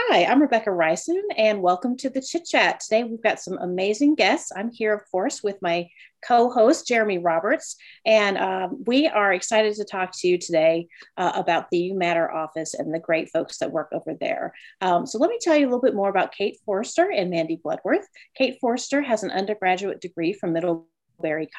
Hi, I'm Rebekah Reysen, and welcome to the ChitChat. Today we've got some amazing guests. I'm here, of course, with my co host, Jeremy Roberts, and um, we are excited to talk to you today uh, about the matter office and the great folks that work over there. Um, so, let me tell you a little bit more about Kate Forster and Mandi Bloodworth. Kate Forster has an undergraduate degree from Middlebury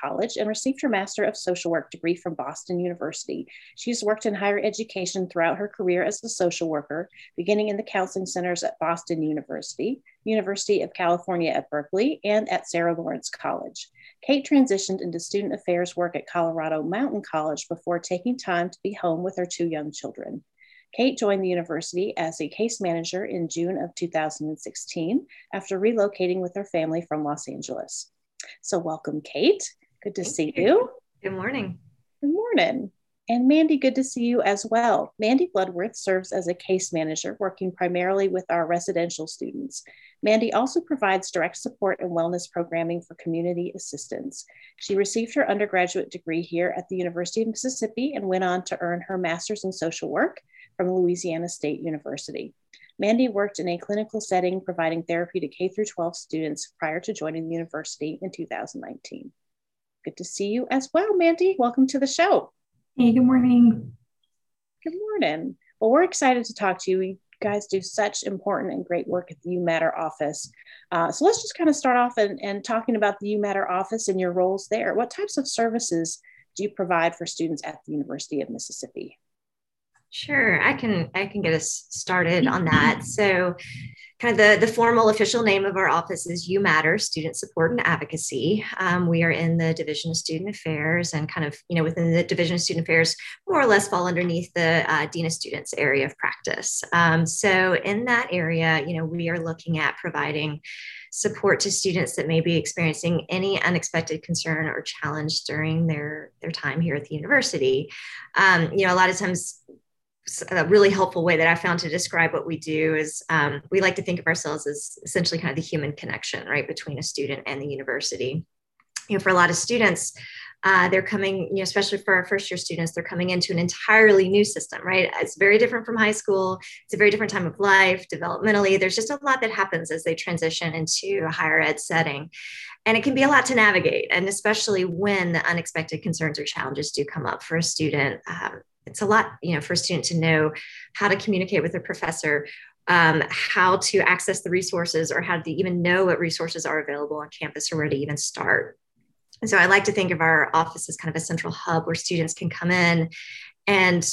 College and received her Master of Social Work degree from Boston University. She's worked in higher education throughout her career as a social worker, beginning in the counseling centers at Boston University, University of California at Berkeley, and at Sarah Lawrence College. Kate transitioned into student affairs work at Colorado Mountain College before taking time to be home with her two young children. Kate joined the university as a case manager in June of 2016 after relocating with her family from Los Angeles. So, welcome, Kate. Good to Thank see you. you. Good morning. Good morning. And Mandi, good to see you as well. Mandi Bloodworth serves as a case manager, working primarily with our residential students. Mandi also provides direct support and wellness programming for community assistants. She received her undergraduate degree here at the University of Mississippi and went on to earn her master's in social work from Louisiana State University. Mandi worked in a clinical setting providing therapy to K 12 students prior to joining the university in 2019. Good to see you as well, Mandi. Welcome to the show. Hey, good morning. Good morning. Well, we're excited to talk to you. You guys do such important and great work at the UMatter office. Uh, so let's just kind of start off and, and talking about the UMatter office and your roles there. What types of services do you provide for students at the University of Mississippi? Sure, I can I can get us started on that. So kind of the, the formal official name of our office is UMatter Student Support and Advocacy. Um, we are in the Division of Student Affairs and kind of, you know, within the Division of Student Affairs, more or less fall underneath the uh, Dean of Students area of practice. Um, so in that area, you know, we are looking at providing support to students that may be experiencing any unexpected concern or challenge during their, their time here at the university. Um, you know, a lot of times a really helpful way that I found to describe what we do is um, we like to think of ourselves as essentially kind of the human connection, right, between a student and the university. You know, for a lot of students, uh, they're coming, you know, especially for our first year students, they're coming into an entirely new system, right? It's very different from high school. It's a very different time of life, developmentally. There's just a lot that happens as they transition into a higher ed setting. And it can be a lot to navigate, and especially when the unexpected concerns or challenges do come up for a student. Um, it's a lot, you know, for a student to know how to communicate with a professor, um, how to access the resources, or how to even know what resources are available on campus or where to even start. And so I like to think of our office as kind of a central hub where students can come in and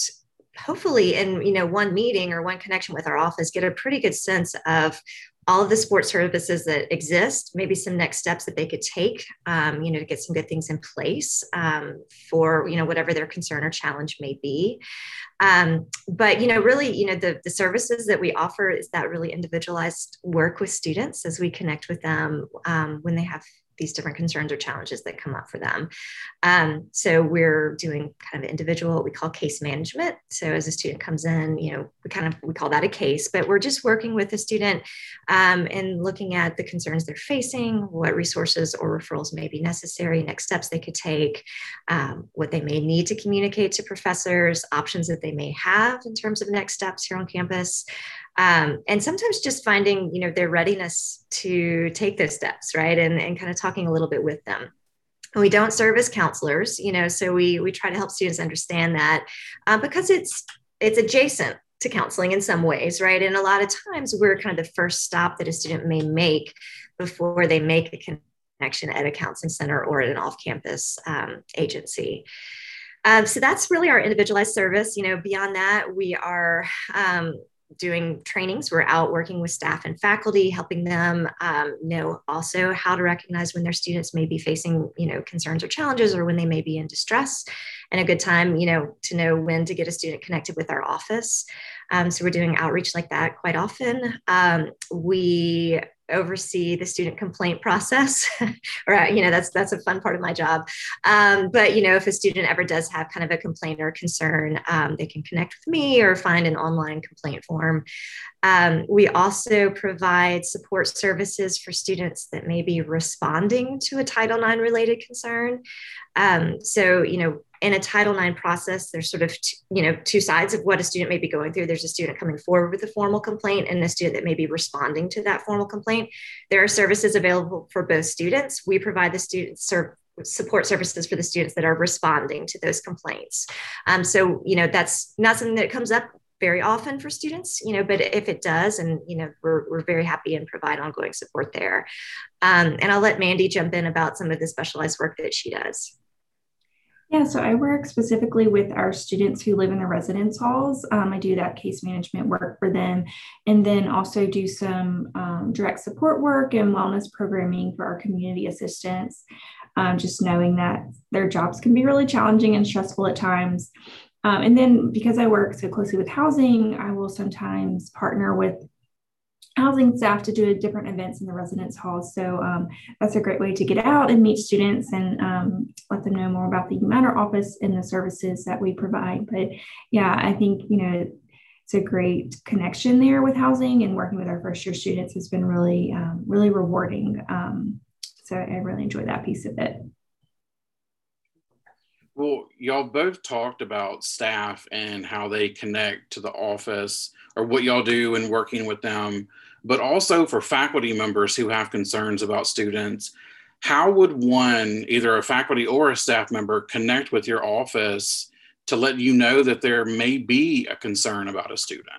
hopefully in you know one meeting or one connection with our office get a pretty good sense of all of the support services that exist, maybe some next steps that they could take, um, you know, to get some good things in place um, for, you know, whatever their concern or challenge may be. Um, but, you know, really, you know, the, the services that we offer is that really individualized work with students as we connect with them um, when they have these different concerns or challenges that come up for them. Um, so we're doing kind of individual, we call case management. So as a student comes in, you know, we kind of we call that a case, but we're just working with the student um, and looking at the concerns they're facing, what resources or referrals may be necessary, next steps they could take, um, what they may need to communicate to professors, options that they may have in terms of next steps here on campus um, and sometimes just finding you know their readiness to take those steps right? And, and kind of talking a little bit with them. We don't serve as counselors you know so we we try to help students understand that uh, because it's it's adjacent to counseling in some ways right? And a lot of times we're kind of the first stop that a student may make before they make a connection at a counseling center or at an off-campus um, agency. Um, so that's really our individualized service. You know beyond that we are um, doing trainings. We're out working with staff and faculty, helping them um, know also how to recognize when their students may be facing, you know, concerns or challenges, or when they may be in distress, and a good time, you know, to know when to get a student connected with our office. Um, so we're doing outreach like that quite often. Um, we oversee the student complaint process or you know that's that's a fun part of my job um, but you know if a student ever does have kind of a complaint or concern um, they can connect with me or find an online complaint form um, we also provide support services for students that may be responding to a title ix related concern um, so you know in a Title IX process, there's sort of t- you know two sides of what a student may be going through. There's a student coming forward with a formal complaint, and a student that may be responding to that formal complaint. There are services available for both students. We provide the student serve support services for the students that are responding to those complaints. Um, so you know that's not something that comes up very often for students, you know, but if it does, and you know, we're, we're very happy and provide ongoing support there. Um, and I'll let Mandy jump in about some of the specialized work that she does. Yeah, so I work specifically with our students who live in the residence halls. Um, I do that case management work for them, and then also do some um, direct support work and wellness programming for our community assistants. Um, just knowing that their jobs can be really challenging and stressful at times. Um, and then because I work so closely with housing, I will sometimes partner with housing staff to do different events in the residence halls. So um, that's a great way to get out and meet students and um, let them know more about the Matter office and the services that we provide. But yeah, I think, you know, it's a great connection there with housing and working with our first year students has been really, um, really rewarding. Um, so I really enjoy that piece of it. Well, y'all both talked about staff and how they connect to the office or what y'all do in working with them, but also for faculty members who have concerns about students. How would one, either a faculty or a staff member, connect with your office to let you know that there may be a concern about a student?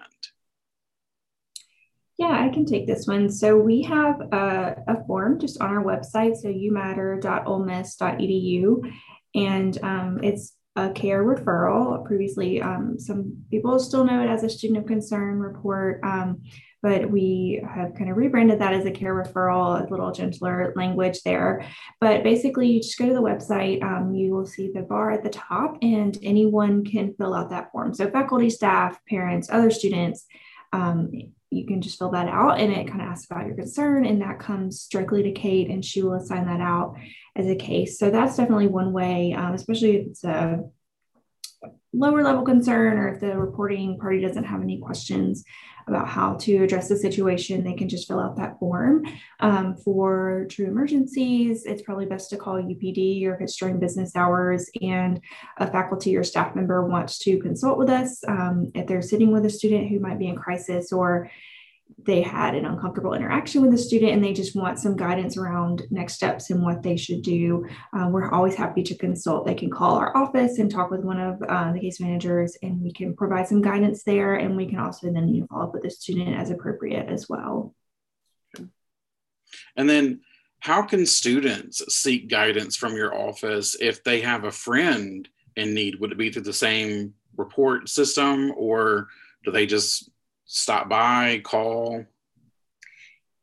Yeah, I can take this one. So we have a, a form just on our website, so umatter.olemiss.edu and um, it's a care referral. Previously, um, some people still know it as a student of concern report, um, but we have kind of rebranded that as a care referral, a little gentler language there. But basically, you just go to the website, um, you will see the bar at the top, and anyone can fill out that form. So, faculty, staff, parents, other students. Um, you can just fill that out and it kind of asks about your concern and that comes directly to kate and she will assign that out as a case. So that's definitely one way um, especially if it's a lower level concern or if the reporting party doesn't have any questions about how to address the situation, they can just fill out that form. Um, for true emergencies, it's probably best to call UPD or if it's during business hours and a faculty or staff member wants to consult with us. Um, if they're sitting with a student who might be in crisis or they had an uncomfortable interaction with a student and they just want some guidance around next steps and what they should do, uh, we're always happy to consult. They can call our office and talk with one of uh, the case managers, and we can provide some guidance there. And we can also then you know, follow up with the student as appropriate as well. And then, how can students seek guidance from your office if they have a friend in need? Would it be through the same report system, or do they just stop by, call?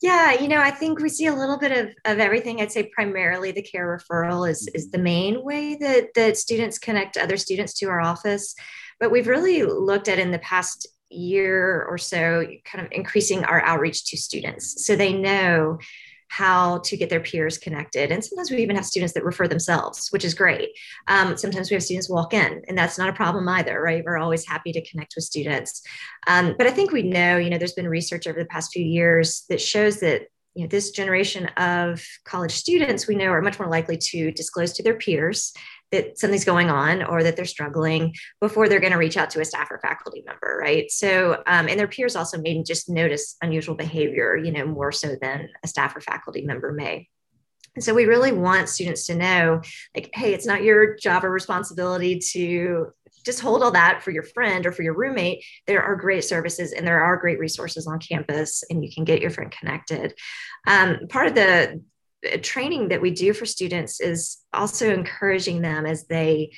Yeah, you know, I think we see a little bit of, of everything. I'd say primarily the care referral is, mm-hmm. is the main way that, that students connect other students to our office. But we've really looked at in the past year or so, kind of increasing our outreach to students so they know how to get their peers connected. And sometimes we even have students that refer themselves, which is great. Um, sometimes we have students walk in, and that's not a problem either, right? We're always happy to connect with students. Um, but I think we know, you know, there's been research over the past few years that shows that you know this generation of college students we know are much more likely to disclose to their peers that something's going on or that they're struggling before they're going to reach out to a staff or faculty member, right? So, um, and their peers also may just notice unusual behavior, you know, more so than a staff or faculty member may. And so we really want students to know, like, hey, it's not your job or responsibility to just hold all that for your friend or for your roommate. There are great services and there are great resources on campus, and you can get your friend connected. Um, part of the training that we do for students is also encouraging them as they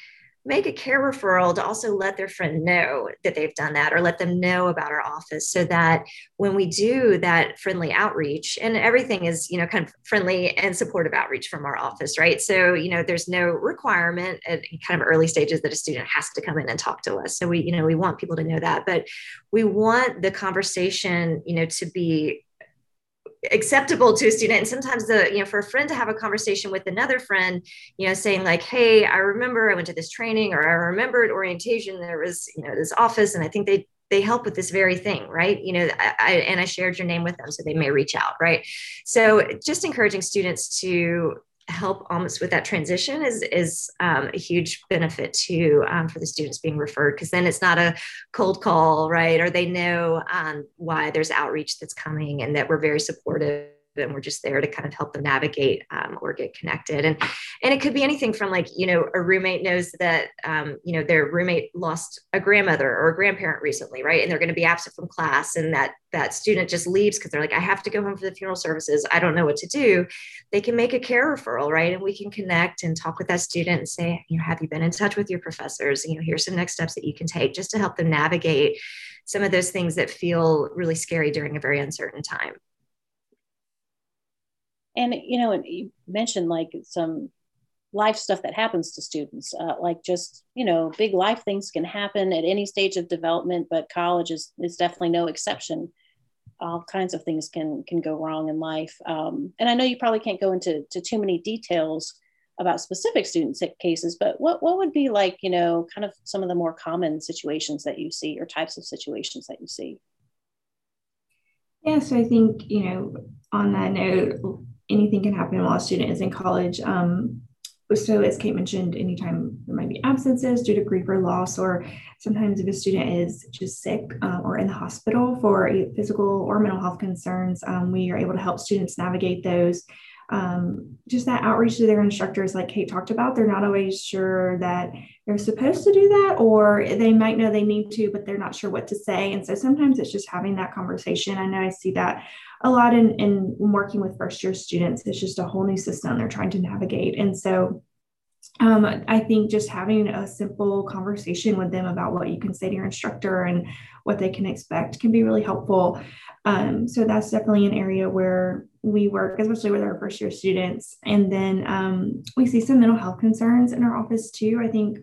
make a care referral to also let their friend know that they've done that or let them know about our office so that when we do that friendly outreach and everything is you know kind of friendly and supportive outreach from our office right? So you know there's no requirement at kind of early stages that a student has to come in and talk to us. So we you know we want people to know that but we want the conversation you know to be acceptable to a student. And sometimes the you know for a friend to have a conversation with another friend you know saying like hey i remember i went to this training or i remembered orientation. There was you know this office and i think they they help with this very thing right? You know I, I and i shared your name with them so they may reach out right? So just encouraging students to help almost with that transition is is um, a huge benefit to um, for the students being referred because then it's not a cold call right? Or they know um, why there's outreach that's coming and that we're very supportive and we're just there to kind of help them navigate um, or get connected. And and it could be anything from like you know a roommate knows that um, you know their roommate lost a grandmother or a grandparent recently right? And they're going to be absent from class and that that student just leaves because they're like i have to go home for the funeral services. I don't know what to do. They can make a care referral right? And we can connect and talk with that student and say you know have you been in touch with your professors? You know here's some next steps that you can take just to help them navigate some of those things that feel really scary during a very uncertain time and you know and you mentioned like some life stuff that happens to students uh, like just you know big life things can happen at any stage of development but college is, is definitely no exception. All kinds of things can can go wrong in life. Um, and i know you probably can't go into to too many details about specific student cases but what, what would be like you know kind of some of the more common situations that you see or types of situations that you see? Yeah so i think you know on that note anything can happen while a student is in college. Um, so as Kate mentioned, anytime there might be absences due to grief or loss, or sometimes if a student is just sick uh, or in the hospital for physical or mental health concerns, um, we are able to help students navigate those. Um, just that outreach to their instructors, like Kate talked about, they're not always sure that they're supposed to do that, or they might know they need to, but they're not sure what to say. And so sometimes it's just having that conversation. I know I see that a lot in, in working with first year students. It's just a whole new system they're trying to navigate. And so um, I think just having a simple conversation with them about what you can say to your instructor and what they can expect can be really helpful. Um, so that's definitely an area where we work, especially with our first year students. And then um, we see some mental health concerns in our office too. I think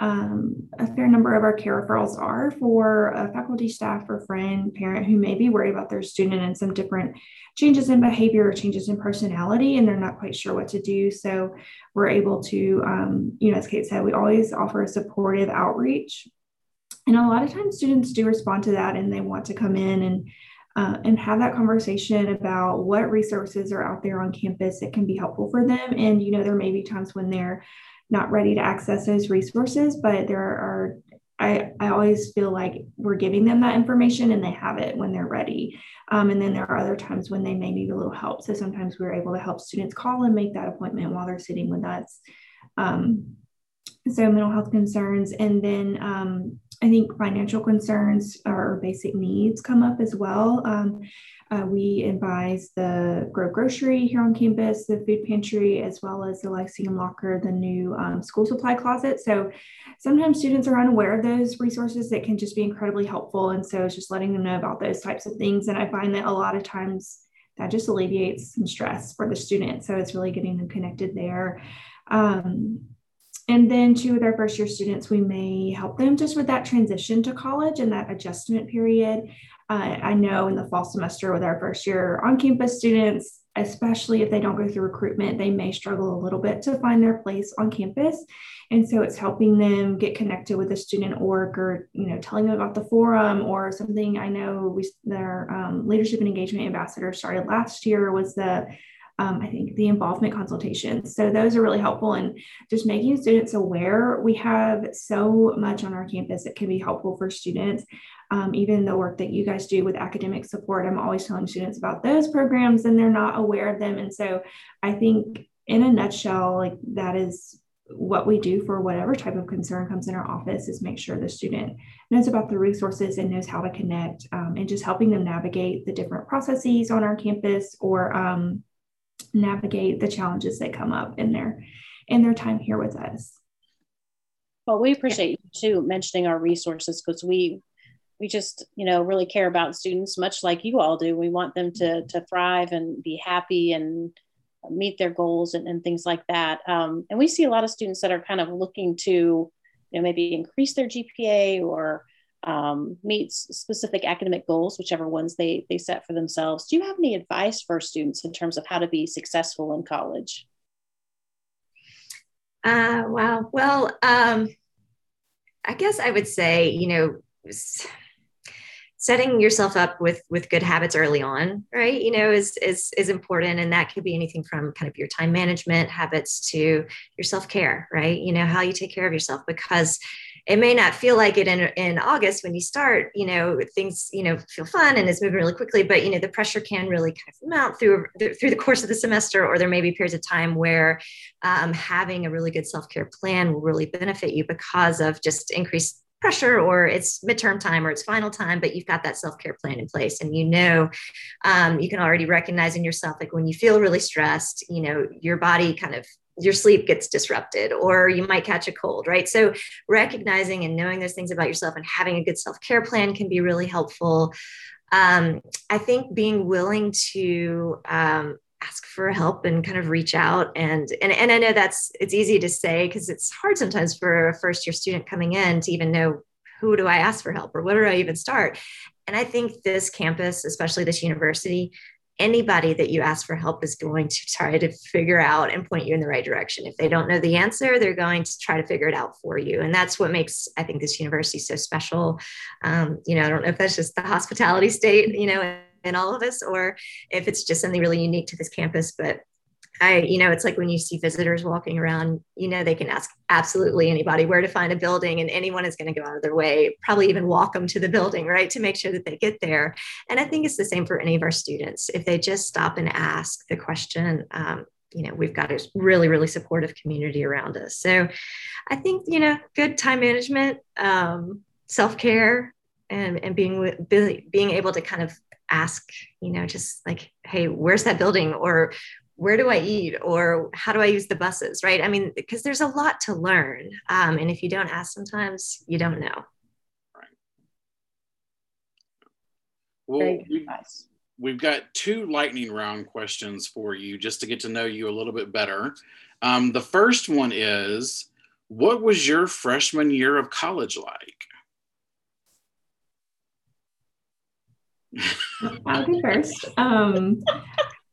um, a fair number of our care referrals are for a faculty, staff, or friend, parent who may be worried about their student and some different changes in behavior or changes in personality, and they're not quite sure what to do. So we're able to, um, you know, as Kate said, we always offer a supportive outreach. And a lot of times students do respond to that and they want to come in and uh, and have that conversation about what resources are out there on campus that can be helpful for them. And, you know, there may be times when they're not ready to access those resources, but there are I, I always feel like we're giving them that information and they have it when they're ready. Um, and then there are other times when they may need a little help. So sometimes we're able to help students call and make that appointment while they're sitting with us. Um, so mental health concerns. And then um, I think financial concerns or basic needs come up as well. Um, uh, we advise the Grove Grocery here on campus, the food pantry, as well as the Lyceum Locker, the new um, school supply closet. So sometimes students are unaware of those resources that can just be incredibly helpful. And so it's just letting them know about those types of things. And I find that a lot of times that just alleviates some stress for the student. So it's really getting them connected there. Um, and then too, with our first year students, we may help them just with that transition to college and that adjustment period. Uh, I know in the fall semester with our first year on campus students, especially if they don't go through recruitment, they may struggle a little bit to find their place on campus. And so it's helping them get connected with a student org or, you know, telling them about the forum or something. I know we, their um, leadership and engagement ambassador started last year was the um, I think the involvement consultations. So those are really helpful and just making students aware. We have so much on our campus that can be helpful for students. Um, even the work that you guys do with academic support, I'm always telling students about those programs and they're not aware of them. And so I think in a nutshell, like that is what we do for whatever type of concern comes in our office is make sure the student knows about the resources and knows how to connect um, and just helping them navigate the different processes on our campus or um, navigate the challenges that come up in their in their time here with us. Well, we appreciate you too mentioning our resources because we we just you know really care about students much like you all do. We want them to to thrive and be happy and meet their goals and, and things like that. Um, and we see a lot of students that are kind of looking to you know maybe increase their GPA or um, meets specific academic goals, whichever ones they, they set for themselves. Do you have any advice for students in terms of how to be successful in college? Uh, wow. Well, um, I guess I would say, you know, setting yourself up with with good habits early on right you know is is is important and that could be anything from kind of your time management habits to your self-care right you know how you take care of yourself because it may not feel like it in, in august when you start you know things you know feel fun and it's moving really quickly but you know the pressure can really kind of mount through through the course of the semester or there may be periods of time where um, having a really good self-care plan will really benefit you because of just increased pressure or it's midterm time or it's final time, but you've got that self care plan in place and you know, um, you can already recognize in yourself, like when you feel really stressed, you know, your body kind of your sleep gets disrupted or you might catch a cold right? So recognizing and knowing those things about yourself and having a good self-care plan can be really helpful. Um, i think being willing to um, ask for help and kind of reach out and and, and i know that's it's easy to say because it's hard sometimes for a first year student coming in to even know who do i ask for help or where do i even start? And i think this campus especially this university anybody that you ask for help is going to try to figure out and point you in the right direction. If they don't know the answer they're going to try to figure it out for you. And that's what makes i think this university so special. Um, you know i don't know if that's just the hospitality state you know in all of us or if it's just something really unique to this campus but I, you know, it's like when you see visitors walking around, you know, they can ask absolutely anybody where to find a building, and anyone is going to go out of their way, probably even walk them to the building, right, to make sure that they get there. And I think it's the same for any of our students. If they just stop and ask the question, um, you know, we've got a really, really supportive community around us. So I think, you know, good time management, um, self care, and, and being being able to kind of ask, you know, just like, hey, where's that building? Or where do I eat? Or how do I use the buses? Right. I mean, because there's a lot to learn. Um, and if you don't ask sometimes, you don't know. Right. Well, we, we've got two lightning round questions for you just to get to know you a little bit better. Um, the first one is What was your freshman year of college like? I'll go first. Um,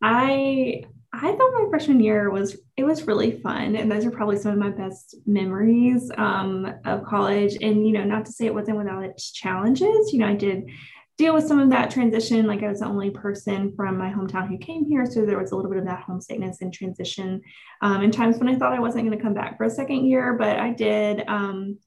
I I thought my freshman year was it was really fun, and those are probably some of my best memories um, of college. And you know, not to say it wasn't without its challenges. You know, I did deal with some of that transition. Like I was the only person from my hometown who came here, so there was a little bit of that homesickness and transition. Um, and times when I thought I wasn't going to come back for a second year, but I did. Um,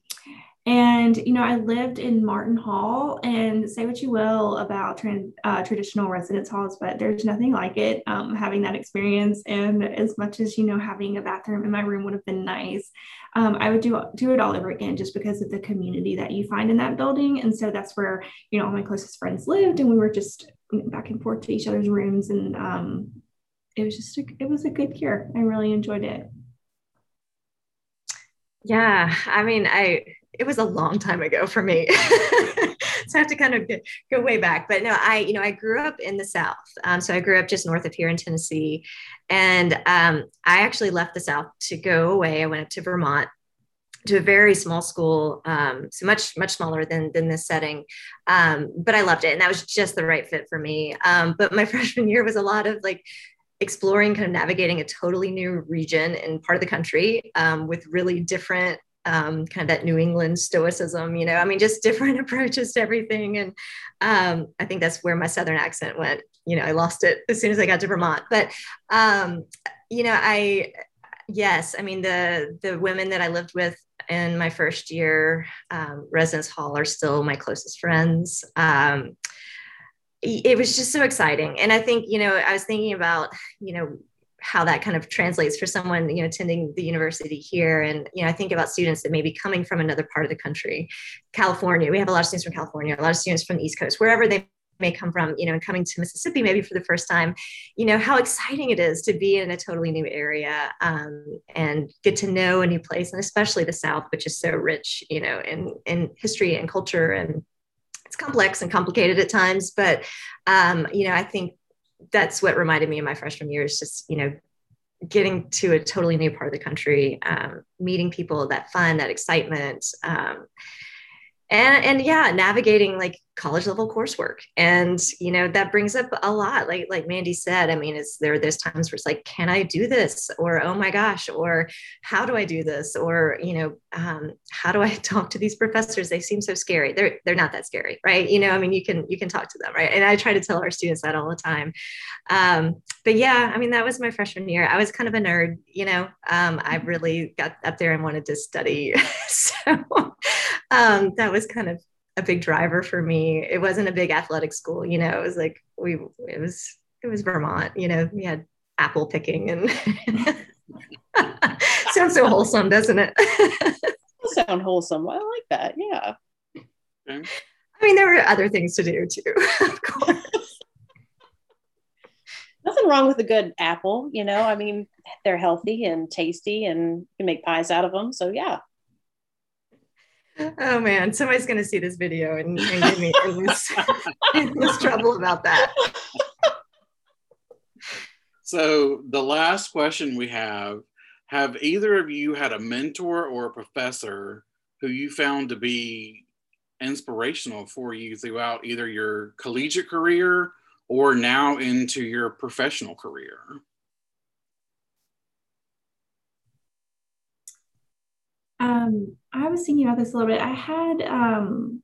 and, you know, I lived in Martin Hall and say what you will about uh, traditional residence halls, but there's nothing like it um, having that experience. And as much as, you know, having a bathroom in my room would have been nice, um, I would do, do it all over again just because of the community that you find in that building. And so that's where, you know, all my closest friends lived and we were just back and forth to each other's rooms. And um, it was just, a, it was a good year. I really enjoyed it. Yeah. I mean, I, it was a long time ago for me. so I have to kind of go way back. But no, I, you know, I grew up in the South. Um, so I grew up just north of here in Tennessee. And um, I actually left the South to go away. I went up to Vermont to a very small school, um, so much much smaller than than this setting, um, but I loved it, and that was just the right fit for me. Um, but my freshman year was a lot of like exploring, kind of navigating a totally new region and part of the country um, with really different um, kind of that New England stoicism, you know, I mean, just different approaches to everything. And um, I think that's where my Southern accent went. You know, I lost it as soon as I got to Vermont. But, um, you know, I, yes, I mean, the, the women that I lived with in my first year um, residence hall are still my closest friends. Um, it was just so exciting. And I think, you know, I was thinking about, you know, how that kind of translates for someone you know attending the university here. And you know i think about students that may be coming from another part of the country. California we have a lot of students from california a lot of students from the east coast wherever they may come from you know and coming to mississippi maybe for the first time. You know how exciting it is to be in a totally new area um, and get to know a new place and especially the south which is so rich you know in in history and culture. And it's complex and complicated at times but um, you know i think that's what reminded me of my freshman year is just you know getting to a totally new part of the country um, meeting people that fun that excitement um, and and yeah navigating like college level coursework. And you know that brings up a lot. Like like mandi said i mean is there there's times where it's like can i do this? or oh my gosh or how do i do this? or you know um, how do i talk to these professors? They seem so scary. They're they're not that scary right? You know i mean you can you can talk to them right? And i try to tell our students that all the time. Um, but yeah i mean that was my freshman year. I was kind of a nerd you know? Um, i really got up there and wanted to study. So um, that was kind of a big driver for me. It wasn't a big athletic school, you know, it was like we it was it was Vermont, you know, we had apple picking and sounds so wholesome, doesn't it? sound wholesome. I like that. Yeah. Okay. I mean, there were other things to do too, of course. Nothing wrong with a good apple, you know. I mean, they're healthy and tasty, and you can make pies out of them. So yeah, Oh man, somebody's gonna see this video and, and give me endless, endless trouble about that. So the last question we have: Have either of you had a mentor or a professor who you found to be inspirational for you throughout either your collegiate career or now into your professional career? Um, I was thinking about this a little bit. I had um,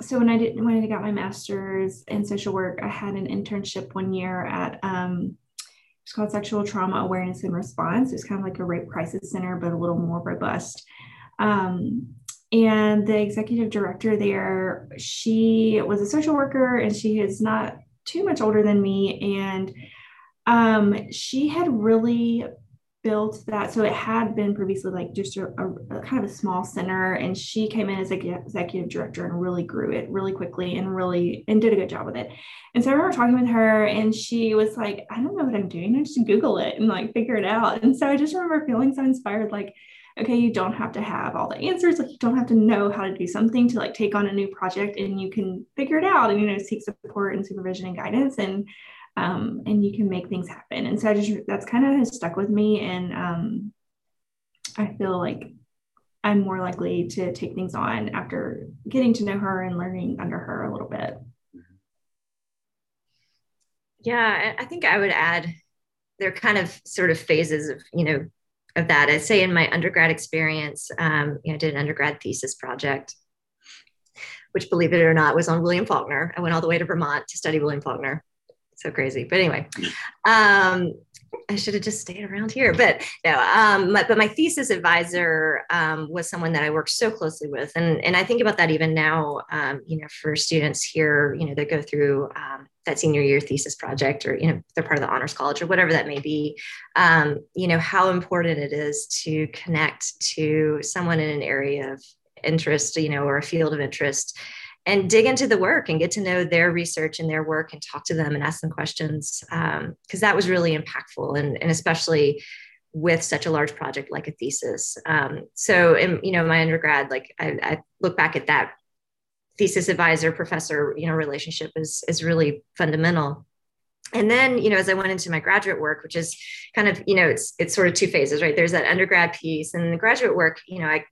so when I did when I got my master's in social work, I had an internship one year at um, it's called Sexual Trauma Awareness and Response. It's kind of like a rape crisis center, but a little more robust. Um, and the executive director there, she was a social worker, and she is not too much older than me, and um, she had really built that. So it had been previously like just a, a, kind of a small center and she came in as executive director and really grew it really quickly and really and did a good job with it. And so i remember talking with her and she was like i don't know what i'm doing. I just google it and like figure it out. And so i just remember feeling so inspired like okay you don't have to have all the answers. Like you don't have to know how to do something to like take on a new project and you can figure it out and you know seek support and supervision and guidance. And um, and you can make things happen. And so I just that's kind of has stuck with me, and um, I feel like I'm more likely to take things on after getting to know her and learning under her a little bit. Yeah, I think I would add there are kind of sort of phases of you know of that. I say in my undergrad experience, um, you know, I did an undergrad thesis project, which, believe it or not, was on William Faulkner. I went all the way to Vermont to study William Faulkner so crazy. But anyway, um, I should have just stayed around here. But no, um, my, but my thesis advisor um, was someone that I worked so closely with, and and I think about that even now. Um, you know, for students here, you know, that go through um, that senior year thesis project, or you know, they're part of the honors college or whatever that may be. Um, you know, how important it is to connect to someone in an area of interest, you know, or a field of interest and dig into the work and get to know their research and their work and talk to them and ask them questions because um, that was really impactful and, and especially with such a large project like a thesis. Um, so in you know my undergrad like I, I, look back at that thesis advisor professor you know relationship is is really fundamental. And then you know as i went into my graduate work which is kind of you know it's it's sort of two phases right? There's that undergrad piece and the graduate work you know i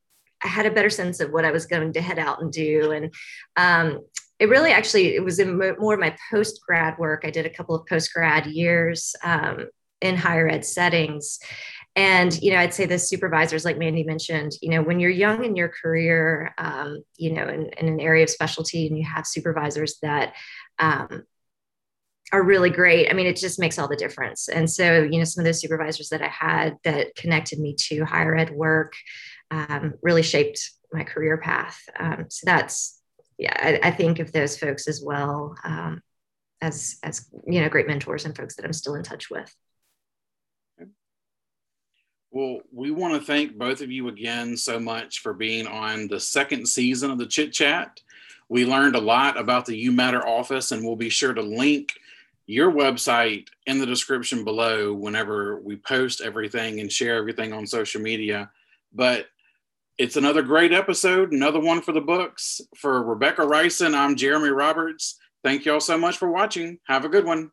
I had a better sense of what I was going to head out and do. And um, it really actually, it was in more of my post grad work. I did a couple of post grad years um, in higher ed settings. And, you know, I'd say the supervisors, like Mandi mentioned, you know, when you're young in your career, um, you know, in, in, an area of specialty and you have supervisors that, um, are really great. I mean, it just makes all the difference. And so, you know, some of those supervisors that I had that connected me to higher ed work, um, really shaped my career path. Um, so that's, yeah, I, I, think of those folks as well um, as, as, you know, great mentors and folks that I'm still in touch with. Well, we want to thank both of you again so much for being on the second season of the ChitChat. We learned a lot about the UMatter office, and we'll be sure to link your website in the description below whenever we post everything and share everything on social media. But it's another great episode, another one for the books. For Rebekah Reysen, I'm Jeremy Roberts. Thank you all so much for watching. Have a good one.